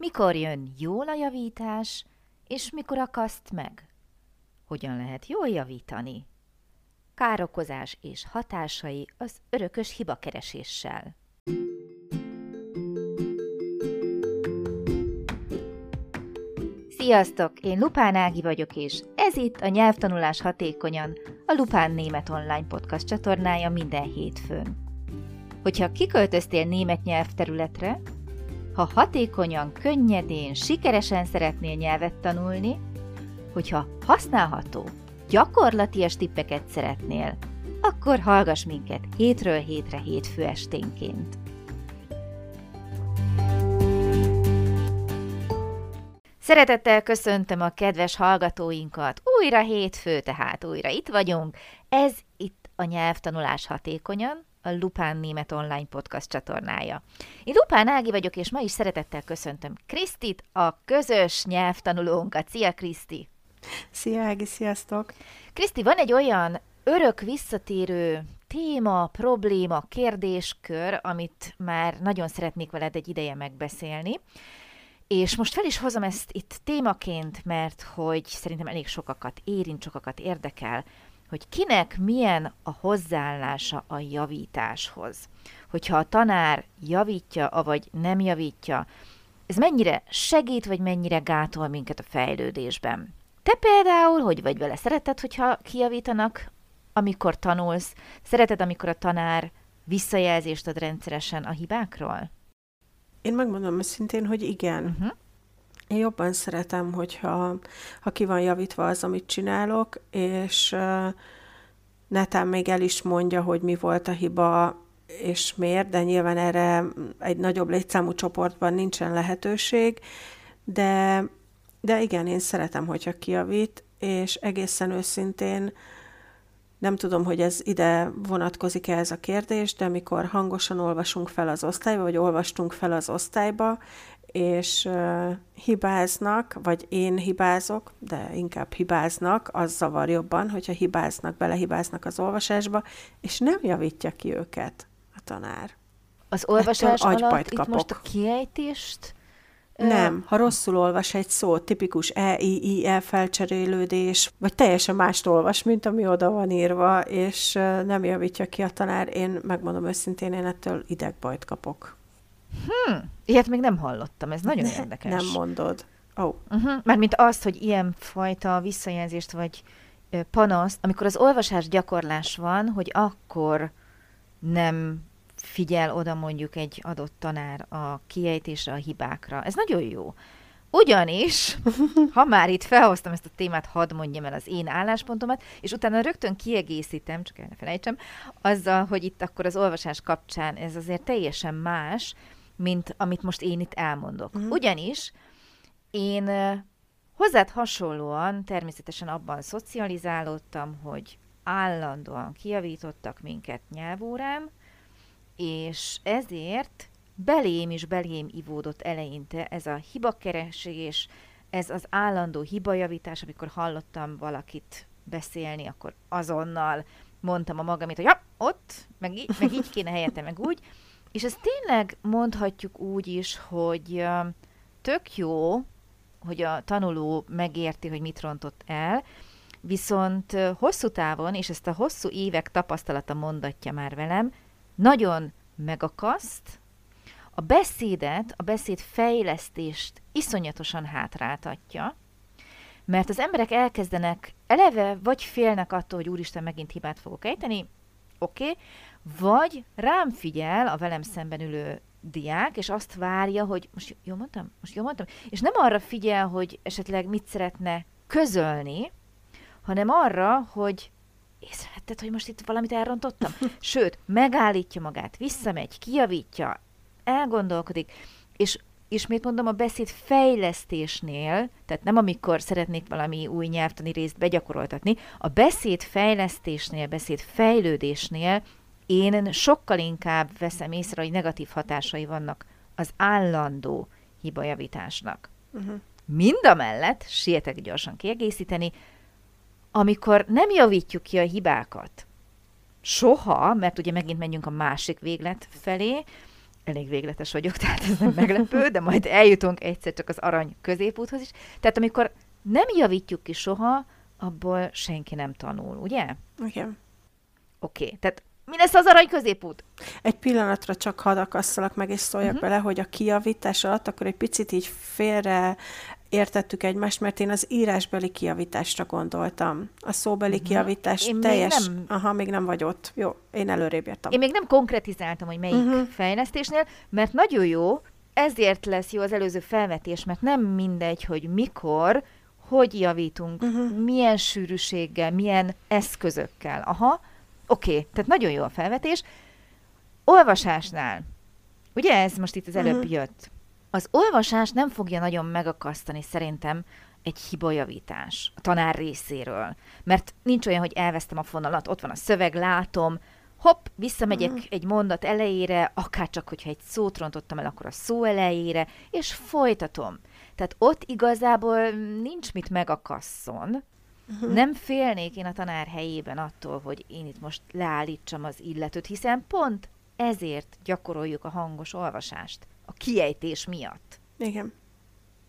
Mikor jön jól a javítás, és mikor akaszt meg? Hogyan lehet jól javítani? Károkozás és hatásai az örökös hibakereséssel. Sziasztok! Én Lupán Ági vagyok, és ez itt a Nyelvtanulás Hatékonyan, a Lupán Német Online Podcast csatornája minden hétfőn. Hogyha kiköltöztél német nyelvterületre, ha hatékonyan, könnyedén, sikeresen szeretnél nyelvet tanulni, hogyha használható, gyakorlatias tippeket szeretnél, akkor hallgass minket hétről hétre hétfő esténként. Szeretettel köszöntöm a kedves hallgatóinkat. Újra hétfő, tehát újra itt vagyunk. Ez itt a nyelvtanulás hatékonyan, a Lupán Német Online Podcast csatornája. Én Lupán Ági vagyok, és ma is szeretettel köszöntöm Krisztit, a közös nyelvtanulónkat. Szia, Kriszti! Szia, Ági, sziasztok! Kriszti, van egy olyan örök visszatérő téma, probléma, kérdéskör, amit már nagyon szeretnék veled egy ideje megbeszélni. És most fel is hozom ezt itt témaként, mert hogy szerintem elég sokakat érint, sokakat érdekel, hogy kinek milyen a hozzáállása a javításhoz. Hogyha a tanár javítja, avagy nem javítja, ez mennyire segít, vagy mennyire gátol minket a fejlődésben. Te például, hogy vagy vele szereted, hogyha kijavítanak, amikor tanulsz? Szereted, amikor a tanár visszajelzést ad rendszeresen a hibákról? Én megmondom őszintén, hogy igen. Uh-huh. Én jobban szeretem, hogyha ha ki van javítva az, amit csinálok, és netán még el is mondja, hogy mi volt a hiba, és miért, de nyilván erre egy nagyobb létszámú csoportban nincsen lehetőség, de, de igen, én szeretem, hogyha kijavít, és egészen őszintén nem tudom, hogy ez ide vonatkozik-e ez a kérdés, de amikor hangosan olvasunk fel az osztályba, vagy olvastunk fel az osztályba, és hibáznak, vagy én hibázok, de inkább hibáznak, az zavar jobban, hogyha hibáznak, belehibáznak az olvasásba, és nem javítja ki őket a tanár. Az olvasás alatt itt kapok. most a kiejtést nem, ha rosszul olvas egy szót, tipikus E, I, I, E felcserélődés, vagy teljesen mást olvas, mint ami oda van írva, és nem javítja ki a tanár, én megmondom őszintén, én ettől idegbajt kapok. Hm, ilyet még nem hallottam, ez nagyon ne, érdekes. Nem mondod. Oh. Uh-huh. Mármint azt, hogy ilyen fajta visszajelzést vagy panaszt, amikor az olvasás gyakorlás van, hogy akkor nem figyel oda mondjuk egy adott tanár a kiejtésre, a hibákra. Ez nagyon jó. Ugyanis, ha már itt felhoztam ezt a témát, hadd mondjam el az én álláspontomat, és utána rögtön kiegészítem, csak el ne felejtsem, azzal, hogy itt akkor az olvasás kapcsán ez azért teljesen más, mint amit most én itt elmondok. Uh-huh. Ugyanis én hozzád hasonlóan természetesen abban szocializálódtam, hogy állandóan kiavítottak minket nyelvórám, és ezért belém is belém ivódott eleinte ez a hibakeresés, ez az állandó hibajavítás, amikor hallottam valakit beszélni, akkor azonnal mondtam a magamit, hogy ja, ott, meg így, meg így kéne helyette, meg úgy. És ez tényleg mondhatjuk úgy is, hogy tök jó, hogy a tanuló megérti, hogy mit rontott el, viszont hosszú távon, és ezt a hosszú évek tapasztalata mondatja már velem, nagyon megakaszt, a beszédet, a beszéd fejlesztést iszonyatosan hátráltatja, mert az emberek elkezdenek eleve vagy félnek attól, hogy úristen, megint hibát fogok ejteni, oké, okay, vagy rám figyel a velem szemben ülő diák, és azt várja, hogy most jól mondtam? Most jól mondtam? És nem arra figyel, hogy esetleg mit szeretne közölni, hanem arra, hogy észrevetted, hogy most itt valamit elrontottam? Sőt, megállítja magát, visszamegy, kijavítja, elgondolkodik, és ismét mondom, a beszéd fejlesztésnél, tehát nem amikor szeretnék valami új nyelvtani részt begyakoroltatni, a beszéd fejlesztésnél, beszéd fejlődésnél én sokkal inkább veszem észre, hogy negatív hatásai vannak az állandó hibajavításnak. Uh-huh. Mind a mellett, sietek gyorsan kiegészíteni, amikor nem javítjuk ki a hibákat, soha, mert ugye megint menjünk a másik véglet felé, elég végletes vagyok, tehát ez nem meglepő, de majd eljutunk egyszer csak az arany középúthoz is. Tehát amikor nem javítjuk ki soha, abból senki nem tanul, ugye? Igen. Oké, okay. tehát mi lesz az arany középút? Egy pillanatra csak hadd akasszalak meg, és szóljak uh-huh. bele, hogy a kijavítás alatt akkor egy picit így félre értettük egymást, mert én az írásbeli kijavításra gondoltam. A szóbeli uh-huh. kijavítás én teljes... Még nem... Aha, még nem vagy ott. Jó, én előrébb értem. Én még nem konkretizáltam, hogy melyik uh-huh. fejlesztésnél, mert nagyon jó, ezért lesz jó az előző felvetés, mert nem mindegy, hogy mikor, hogy javítunk, uh-huh. milyen sűrűséggel, milyen eszközökkel. Aha, oké, okay, tehát nagyon jó a felvetés. Olvasásnál, ugye ez most itt az előbb uh-huh. jött, az olvasás nem fogja nagyon megakasztani szerintem egy hibajavítás a tanár részéről. Mert nincs olyan, hogy elvesztem a fonalat, ott van a szöveg, látom, hopp, visszamegyek uh-huh. egy mondat elejére, akár csak, hogyha egy szót rontottam el, akkor a szó elejére, és folytatom. Tehát ott igazából nincs mit megakasszon. Uh-huh. Nem félnék én a tanár helyében attól, hogy én itt most leállítsam az illetőt, hiszen pont ezért gyakoroljuk a hangos olvasást a kiejtés miatt. Igen.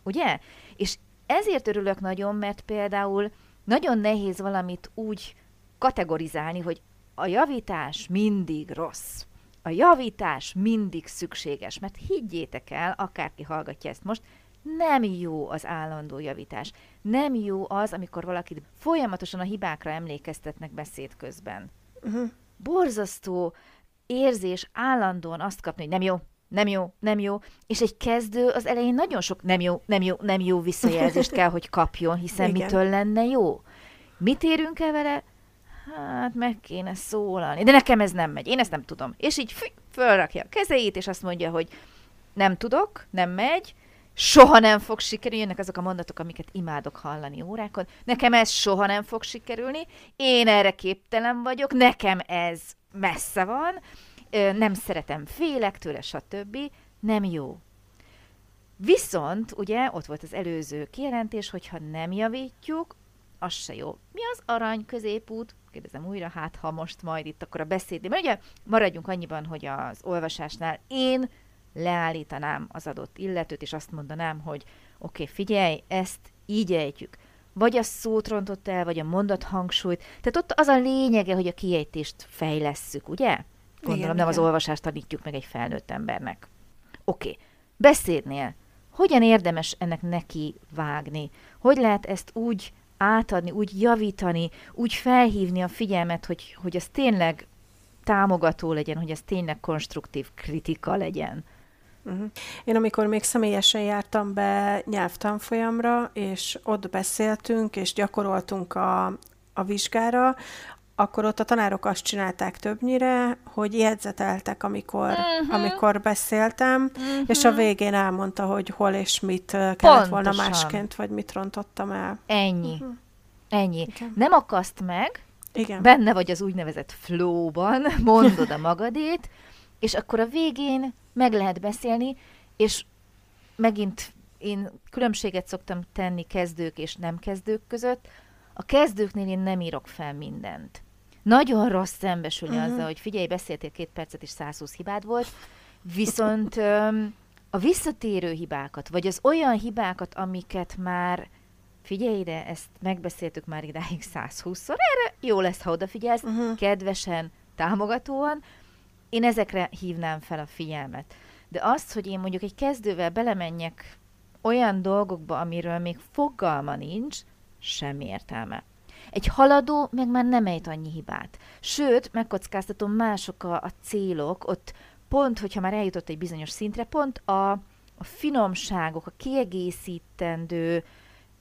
Ugye? És ezért örülök nagyon, mert például nagyon nehéz valamit úgy kategorizálni, hogy a javítás mindig rossz. A javítás mindig szükséges, mert higgyétek el, akárki hallgatja ezt most, nem jó az állandó javítás. Nem jó az, amikor valakit folyamatosan a hibákra emlékeztetnek beszéd közben. Uh-huh. Borzasztó érzés állandóan azt kapni, hogy nem jó, nem jó, nem jó, és egy kezdő az elején nagyon sok nem jó, nem jó, nem jó visszajelzést kell, hogy kapjon, hiszen Igen. mitől lenne jó? Mit érünk el vele? Hát meg kéne szólalni, de nekem ez nem megy, én ezt nem tudom. És így fölrakja a kezeit, és azt mondja, hogy nem tudok, nem megy, soha nem fog sikerülni, jönnek azok a mondatok, amiket imádok hallani órákon, nekem ez soha nem fog sikerülni, én erre képtelen vagyok, nekem ez messze van, nem szeretem, félek tőle, stb. Nem jó. Viszont, ugye, ott volt az előző kijelentés, hogyha nem javítjuk, az se jó. Mi az arany középút? Kérdezem újra, hát ha most majd itt akkor a beszéd. Mert ugye maradjunk annyiban, hogy az olvasásnál én leállítanám az adott illetőt, és azt mondanám, hogy oké, okay, figyelj, ezt így ejtjük. Vagy a szót rontott el, vagy a mondat hangsúlyt. Tehát ott az a lényege, hogy a kiejtést fejlesszük, ugye? Gondolom, igen, nem igen. az olvasást tanítjuk meg egy felnőtt embernek. Oké, okay. beszédnél hogyan érdemes ennek neki vágni? Hogy lehet ezt úgy átadni, úgy javítani, úgy felhívni a figyelmet, hogy, hogy ez tényleg támogató legyen, hogy ez tényleg konstruktív kritika legyen? Uh-huh. Én amikor még személyesen jártam be nyelvtanfolyamra, és ott beszéltünk, és gyakoroltunk a, a vizsgára, akkor ott a tanárok azt csinálták többnyire, hogy jegyzeteltek, amikor, uh-huh. amikor beszéltem, uh-huh. és a végén elmondta, hogy hol és mit kellett Pontosan. volna másként, vagy mit rontottam el. Ennyi. Uh-huh. Ennyi. Igen. Nem akaszt meg, Igen. benne vagy az úgynevezett flowban, mondod a magadét, és akkor a végén meg lehet beszélni, és megint én különbséget szoktam tenni kezdők és nem kezdők között. A kezdőknél én nem írok fel mindent nagyon rossz szembesülni uh-huh. azzal, hogy figyelj, beszéltél két percet, és 120 hibád volt, viszont öm, a visszatérő hibákat, vagy az olyan hibákat, amiket már figyelj ide, ezt megbeszéltük már idáig 120-szor, erre jó lesz, ha odafigyelsz, uh-huh. kedvesen, támogatóan, én ezekre hívnám fel a figyelmet. De azt, hogy én mondjuk egy kezdővel belemenjek olyan dolgokba, amiről még fogalma nincs, semmi értelme. Egy haladó meg már nem ejt annyi hibát. Sőt, megkockáztatom mások a, a célok, ott pont, hogyha már eljutott egy bizonyos szintre, pont a, a finomságok, a kiegészítendő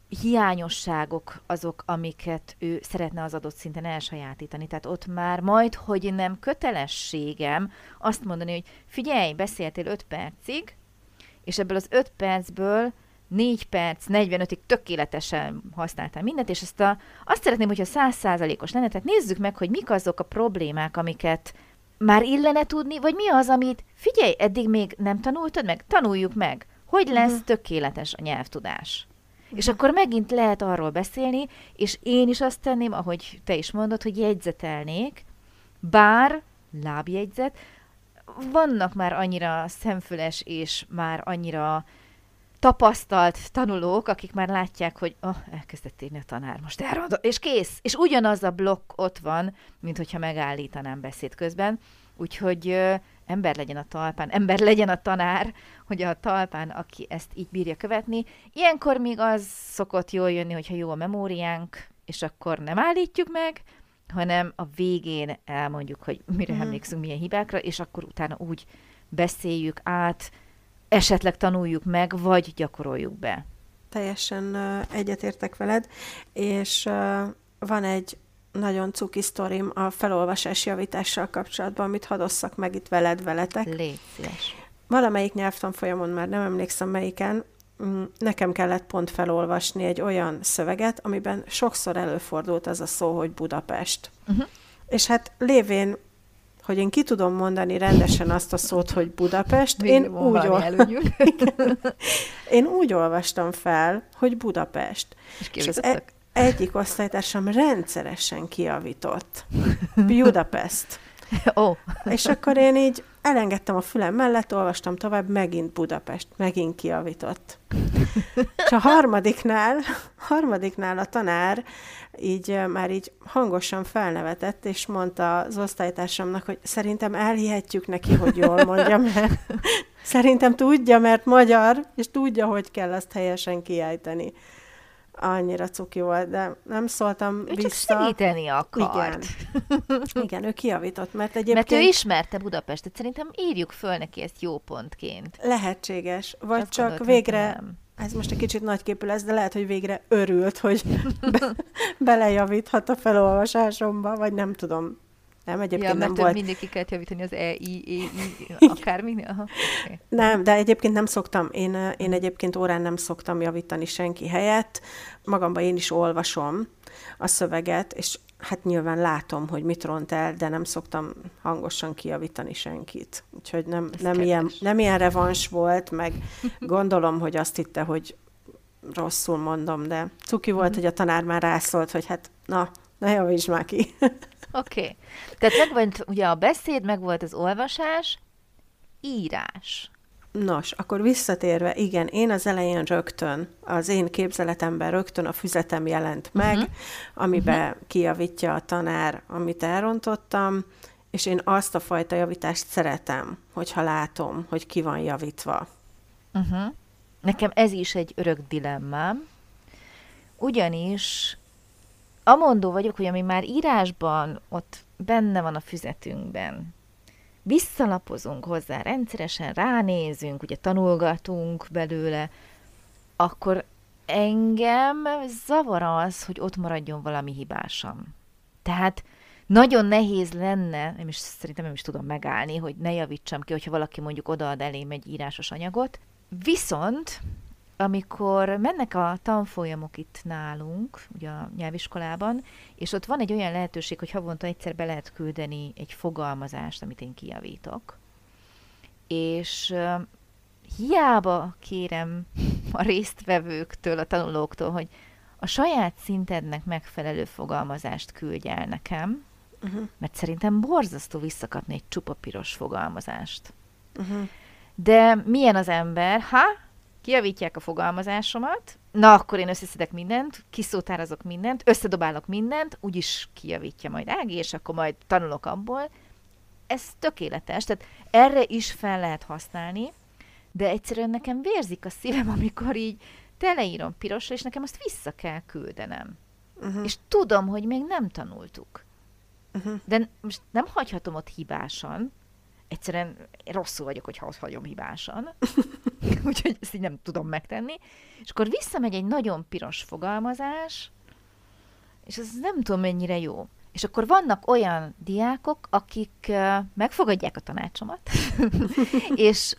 hiányosságok azok, amiket ő szeretne az adott szinten elsajátítani. Tehát ott már majd, hogy nem kötelességem azt mondani, hogy figyelj, beszéltél 5 percig, és ebből az 5 percből 4 perc, 45-ig tökéletesen használtam mindent, és ezt a, azt szeretném, hogyha százszázalékos lenne, tehát nézzük meg, hogy mik azok a problémák, amiket már illene tudni, vagy mi az, amit figyelj, eddig még nem tanultad meg? Tanuljuk meg. Hogy lesz uh-huh. tökéletes a nyelvtudás? És akkor megint lehet arról beszélni, és én is azt tenném, ahogy te is mondod, hogy jegyzetelnék, bár lábjegyzet, vannak már annyira szemfüles és már annyira tapasztalt tanulók, akik már látják, hogy oh, elkezdett írni a tanár, most elrondol, és kész. És ugyanaz a blokk ott van, mint hogyha megállítanám beszéd közben. Úgyhogy ember legyen a talpán, ember legyen a tanár, hogy a talpán, aki ezt így bírja követni. Ilyenkor még az szokott jól jönni, hogyha jó a memóriánk, és akkor nem állítjuk meg, hanem a végén elmondjuk, hogy mire mm. emlékszünk, milyen hibákra, és akkor utána úgy beszéljük át, esetleg tanuljuk meg, vagy gyakoroljuk be. Teljesen uh, egyetértek veled, és uh, van egy nagyon cuki sztorim a felolvasás javítással kapcsolatban, amit hadosszak meg itt veled, veletek. Légy szíves. Valamelyik nyelvtanfolyamon már nem emlékszem melyiken, mm, nekem kellett pont felolvasni egy olyan szöveget, amiben sokszor előfordult az a szó, hogy Budapest. Uh-huh. És hát lévén hogy én ki tudom mondani rendesen azt a szót, hogy Budapest, én úgy, ol... én úgy olvastam fel, hogy Budapest. És, és az e- egyik osztálytársam rendszeresen kiavított. Budapest. Oh. És akkor én így elengedtem a fülem mellett, olvastam tovább, megint Budapest, megint kiavított. És a harmadiknál, harmadiknál a tanár így már így hangosan felnevetett, és mondta az osztálytársamnak, hogy szerintem elhihetjük neki, hogy jól mondja, mert szerintem tudja, mert magyar, és tudja, hogy kell ezt helyesen kiejteni annyira cuki volt, de nem szóltam ő vissza. csak segíteni akart. Igen. Igen, ő kiavított, mert egyébként... Mert ő ismerte Budapestet, szerintem írjuk föl neki ezt jó pontként. Lehetséges, vagy Azt csak végre... Nem. Ez most egy kicsit nagyképű lesz, de lehet, hogy végre örült, hogy be, belejavíthat a felolvasásomba, vagy nem tudom. Nem, egyébként ja, nem volt. mindig ki kell javítani az E, I, E, I, akármi. Aha. Okay. Nem, de egyébként nem szoktam. Én, én egyébként órán nem szoktam javítani senki helyett. Magamban én is olvasom a szöveget, és hát nyilván látom, hogy mit ront el, de nem szoktam hangosan kijavítani senkit. Úgyhogy nem, nem, ilyen, nem ilyen revans volt, meg gondolom, hogy azt hitte, hogy rosszul mondom, de cuki volt, mm. hogy a tanár már rászólt, hogy hát na, na javíts már ki. Oké. Okay. Tehát megvolt ugye a beszéd, meg volt az olvasás, írás. Nos, akkor visszatérve, igen, én az elején rögtön, az én képzeletemben rögtön a füzetem jelent meg, uh-huh. amiben uh-huh. kijavítja a tanár, amit elrontottam, és én azt a fajta javítást szeretem, hogyha látom, hogy ki van javítva. Uh-huh. Nekem ez is egy örök dilemmám, ugyanis amondó vagyok, hogy ami már írásban ott benne van a füzetünkben, visszalapozunk hozzá, rendszeresen ránézünk, ugye tanulgatunk belőle, akkor engem zavar az, hogy ott maradjon valami hibásam. Tehát nagyon nehéz lenne, nem is szerintem nem is tudom megállni, hogy ne javítsam ki, hogyha valaki mondjuk odaad elém egy írásos anyagot. Viszont amikor mennek a tanfolyamok itt nálunk, ugye a nyelviskolában, és ott van egy olyan lehetőség, hogy havonta egyszer be lehet küldeni egy fogalmazást, amit én kijavítok, és uh, hiába kérem a résztvevőktől, a tanulóktól, hogy a saját szintednek megfelelő fogalmazást küldj el nekem, uh-huh. mert szerintem borzasztó visszakapni egy csupa piros fogalmazást. Uh-huh. De milyen az ember? Ha kijavítják a fogalmazásomat, na akkor én összeszedek mindent, kiszótárazok mindent, összedobálok mindent, úgyis kijavítja majd Ági, és akkor majd tanulok abból. Ez tökéletes, tehát erre is fel lehet használni, de egyszerűen nekem vérzik a szívem, amikor így teleírom pirosra, és nekem azt vissza kell küldenem. Uh-huh. És tudom, hogy még nem tanultuk. Uh-huh. De most nem hagyhatom ott hibásan, egyszerűen rosszul vagyok, hogyha ott hagyom hibásan, úgyhogy ezt így nem tudom megtenni. És akkor visszamegy egy nagyon piros fogalmazás, és ez nem tudom mennyire jó. És akkor vannak olyan diákok, akik megfogadják a tanácsomat, és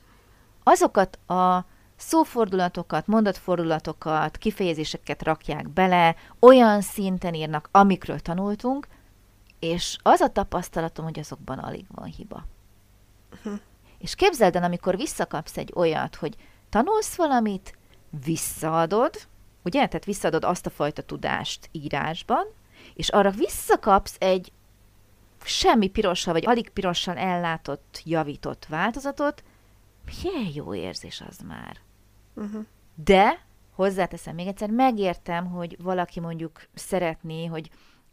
azokat a szófordulatokat, mondatfordulatokat, kifejezéseket rakják bele, olyan szinten írnak, amikről tanultunk, és az a tapasztalatom, hogy azokban alig van hiba. Uh-huh. És képzeld el, amikor visszakapsz egy olyat, hogy tanulsz valamit, visszaadod, ugye? Tehát visszaadod azt a fajta tudást írásban, és arra visszakapsz egy semmi pirossal, vagy alig pirossal ellátott, javított változatot, milyen jó érzés az már. Uh-huh. De, hozzáteszem még egyszer, megértem, hogy valaki mondjuk szeretné, hogy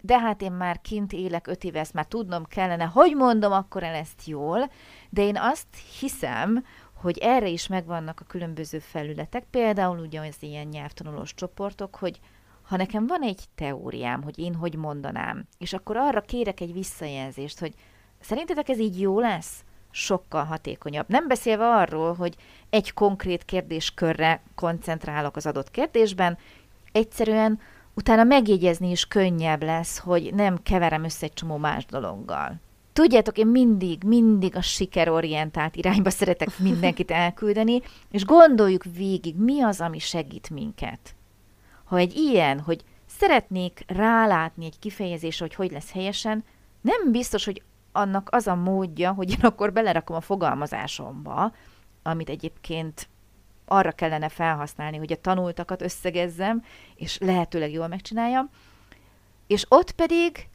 de hát én már kint élek öt éve, ezt már tudnom kellene, hogy mondom akkor el ezt jól, de én azt hiszem, hogy erre is megvannak a különböző felületek, például ugye az ilyen nyelvtanulós csoportok, hogy ha nekem van egy teóriám, hogy én hogy mondanám, és akkor arra kérek egy visszajelzést, hogy szerintetek ez így jó lesz? Sokkal hatékonyabb. Nem beszélve arról, hogy egy konkrét kérdéskörre koncentrálok az adott kérdésben, egyszerűen utána megjegyezni is könnyebb lesz, hogy nem keverem össze egy csomó más dologgal. Tudjátok, én mindig, mindig a sikerorientált irányba szeretek mindenkit elküldeni, és gondoljuk végig, mi az, ami segít minket. Ha egy ilyen, hogy szeretnék rálátni egy kifejezésre, hogy hogy lesz helyesen, nem biztos, hogy annak az a módja, hogy én akkor belerakom a fogalmazásomba, amit egyébként arra kellene felhasználni, hogy a tanultakat összegezzem, és lehetőleg jól megcsináljam, és ott pedig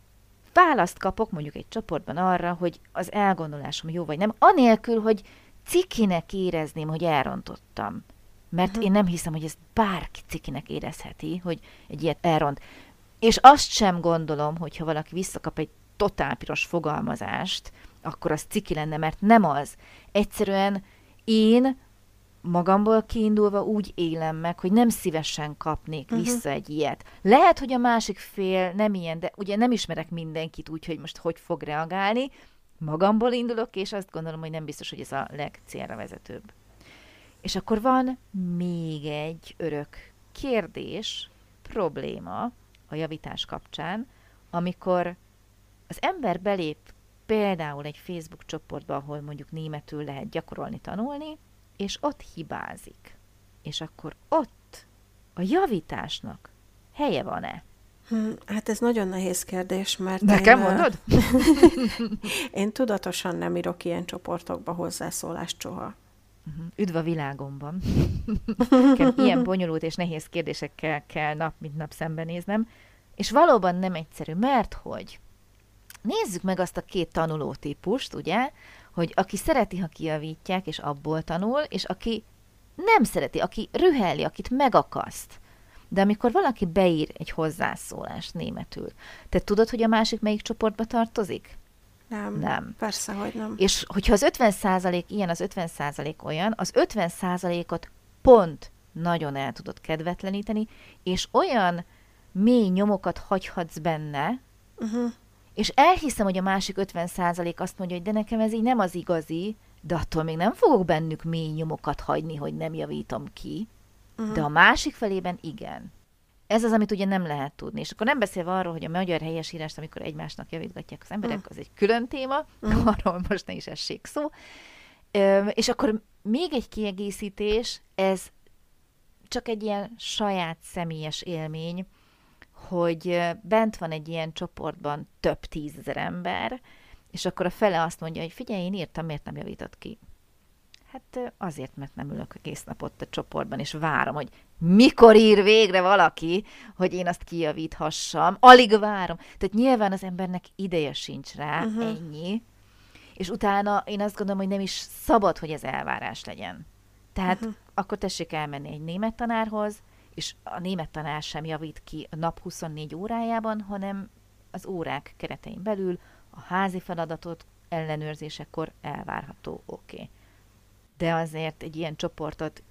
választ kapok mondjuk egy csoportban arra, hogy az elgondolásom jó vagy nem, anélkül, hogy cikinek érezném, hogy elrontottam. Mert uh-huh. én nem hiszem, hogy ezt bárki cikinek érezheti, hogy egy ilyet elront. És azt sem gondolom, hogy ha valaki visszakap egy totál piros fogalmazást, akkor az ciki lenne, mert nem az. Egyszerűen én magamból kiindulva úgy élem meg, hogy nem szívesen kapnék uh-huh. vissza egy ilyet. Lehet, hogy a másik fél nem ilyen, de ugye nem ismerek mindenkit úgy, hogy most hogy fog reagálni. Magamból indulok, és azt gondolom, hogy nem biztos, hogy ez a legcélra vezetőbb. És akkor van még egy örök kérdés, probléma a javítás kapcsán, amikor az ember belép például egy Facebook csoportba, ahol mondjuk németül lehet gyakorolni, tanulni, és ott hibázik. És akkor ott a javításnak helye van-e? Hm, hát ez nagyon nehéz kérdés, mert Nekem én, mondod? én tudatosan nem írok ilyen csoportokba hozzászólást soha. Uh-huh. Üdv a világomban. ilyen bonyolult és nehéz kérdésekkel kell nap mint nap szembenéznem, és valóban nem egyszerű, mert hogy nézzük meg azt a két tanuló típust, ugye, hogy aki szereti, ha kijavítják, és abból tanul, és aki nem szereti, aki rüheli, akit megakaszt. De amikor valaki beír egy hozzászólást németül, te tudod, hogy a másik melyik csoportba tartozik? Nem. Nem. Persze, hogy nem. És hogyha az 50% ilyen, az 50% olyan, az 50%-ot pont nagyon el tudod kedvetleníteni, és olyan mély nyomokat hagyhatsz benne, uh-huh. És elhiszem, hogy a másik 50% azt mondja, hogy de nekem ez így nem az igazi, de attól még nem fogok bennük mély nyomokat hagyni, hogy nem javítom ki. Uh-huh. De a másik felében igen. Ez az, amit ugye nem lehet tudni. És akkor nem beszélve arról, hogy a magyar helyesírást, amikor egymásnak javítgatják az emberek, az egy külön téma, uh-huh. arról most ne is essék szó. Ö, és akkor még egy kiegészítés, ez csak egy ilyen saját személyes élmény, hogy bent van egy ilyen csoportban több tízezer ember, és akkor a fele azt mondja, hogy figyelj, én írtam, miért nem javított ki? Hát azért, mert nem ülök egész napot a csoportban, és várom, hogy mikor ír végre valaki, hogy én azt kijavíthassam. Alig várom. Tehát nyilván az embernek ideje sincs rá, uh-huh. ennyi. És utána én azt gondolom, hogy nem is szabad, hogy ez elvárás legyen. Tehát uh-huh. akkor tessék elmenni egy német tanárhoz, és a német tanár sem javít ki a nap 24 órájában, hanem az órák keretein belül a házi feladatot ellenőrzésekor elvárható, oké. Okay de azért egy ilyen csoportot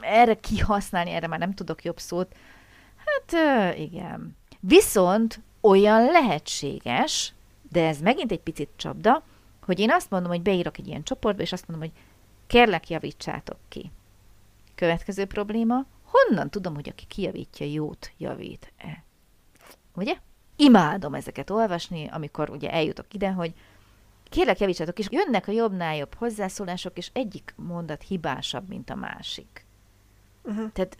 erre kihasználni, erre már nem tudok jobb szót. Hát igen. Viszont olyan lehetséges, de ez megint egy picit csapda, hogy én azt mondom, hogy beírok egy ilyen csoportba, és azt mondom, hogy kérlek, javítsátok ki. Következő probléma, honnan tudom, hogy aki kijavítja, jót javít-e? Ugye? Imádom ezeket olvasni, amikor ugye eljutok ide, hogy kérlek javítsatok, és jönnek a jobbnál jobb hozzászólások, és egyik mondat hibásabb, mint a másik. Uh-huh. Tehát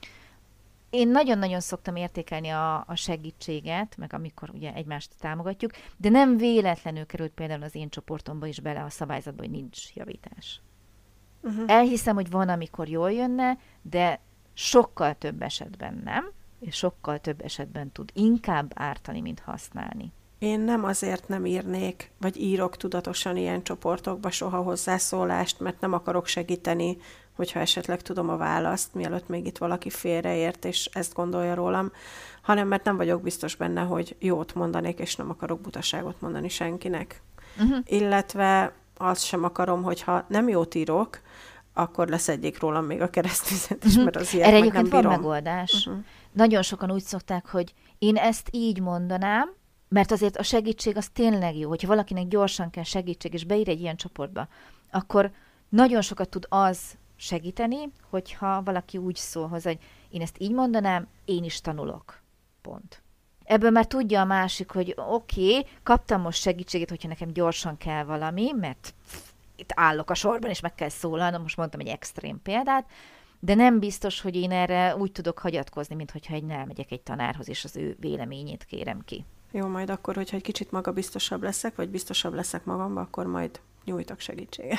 én nagyon-nagyon szoktam értékelni a, a segítséget, meg amikor ugye egymást támogatjuk, de nem véletlenül került például az én csoportomba is bele a szabályzatba, hogy nincs javítás. Uh-huh. Elhiszem, hogy van, amikor jól jönne, de sokkal több esetben nem, és sokkal több esetben tud inkább ártani, mint használni. Én nem azért nem írnék, vagy írok tudatosan ilyen csoportokba soha hozzászólást, mert nem akarok segíteni, hogyha esetleg tudom a választ, mielőtt még itt valaki félreért, és ezt gondolja rólam, hanem mert nem vagyok biztos benne, hogy jót mondanék, és nem akarok butaságot mondani senkinek. Uh-huh. Illetve azt sem akarom, hogyha nem jót írok, akkor leszedjék rólam még a keresztvizet is, uh-huh. mert az ilyet Erre egyébként van megoldás. Uh-huh. Nagyon sokan úgy szokták, hogy én ezt így mondanám, mert azért a segítség az tényleg jó, hogyha valakinek gyorsan kell segítség, és beír egy ilyen csoportba, akkor nagyon sokat tud az segíteni, hogyha valaki úgy szól hozzá, hogy én ezt így mondanám, én is tanulok. Pont. Ebből már tudja a másik, hogy oké, okay, kaptam most segítséget, hogyha nekem gyorsan kell valami, mert itt állok a sorban, és meg kell szólalnom, most mondtam egy extrém példát, de nem biztos, hogy én erre úgy tudok hagyatkozni, mint hogyha egy elmegyek egy tanárhoz, és az ő véleményét kérem ki. Jó, majd akkor, hogyha egy kicsit magabiztosabb leszek, vagy biztosabb leszek magamba, akkor majd nyújtok segítséget.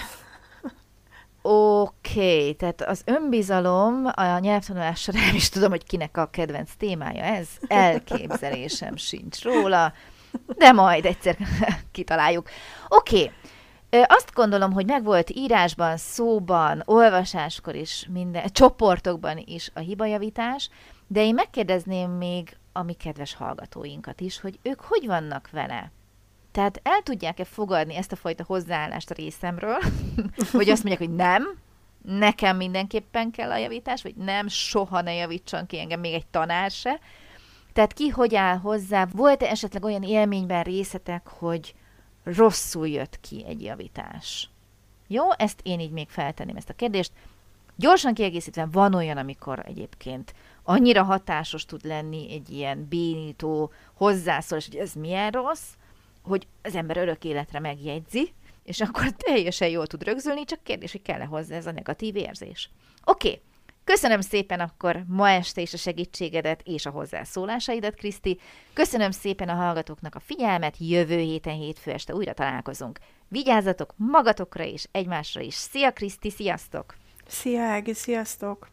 Okay, tehát az önbizalom a nyelvtanulás során is tudom, hogy kinek a kedvenc témája ez. Elképzelésem sincs róla, de majd egyszer kitaláljuk. Oké, okay. Azt gondolom, hogy megvolt írásban, szóban, olvasáskor is, minden, csoportokban is a hibajavítás, de én megkérdezném még a mi kedves hallgatóinkat is, hogy ők hogy vannak vele. Tehát el tudják-e fogadni ezt a fajta hozzáállást a részemről, hogy azt mondják, hogy nem, nekem mindenképpen kell a javítás, vagy nem, soha ne javítson ki engem még egy tanár se. Tehát ki hogy áll hozzá? Volt-e esetleg olyan élményben részetek, hogy rosszul jött ki egy javítás? Jó, ezt én így még feltenném ezt a kérdést. Gyorsan kiegészítve van olyan, amikor egyébként annyira hatásos tud lenni egy ilyen bénító hozzászólás, hogy ez milyen rossz, hogy az ember örök életre megjegyzi, és akkor teljesen jól tud rögzülni, csak kérdés, hogy kell-e hozzá ez a negatív érzés. Oké, okay. Köszönöm szépen akkor ma este is a segítségedet és a hozzászólásaidat, Kriszti. Köszönöm szépen a hallgatóknak a figyelmet, jövő héten hétfő este újra találkozunk. Vigyázzatok magatokra és egymásra is. Szia Kriszti, sziasztok! Szia Ági, sziasztok!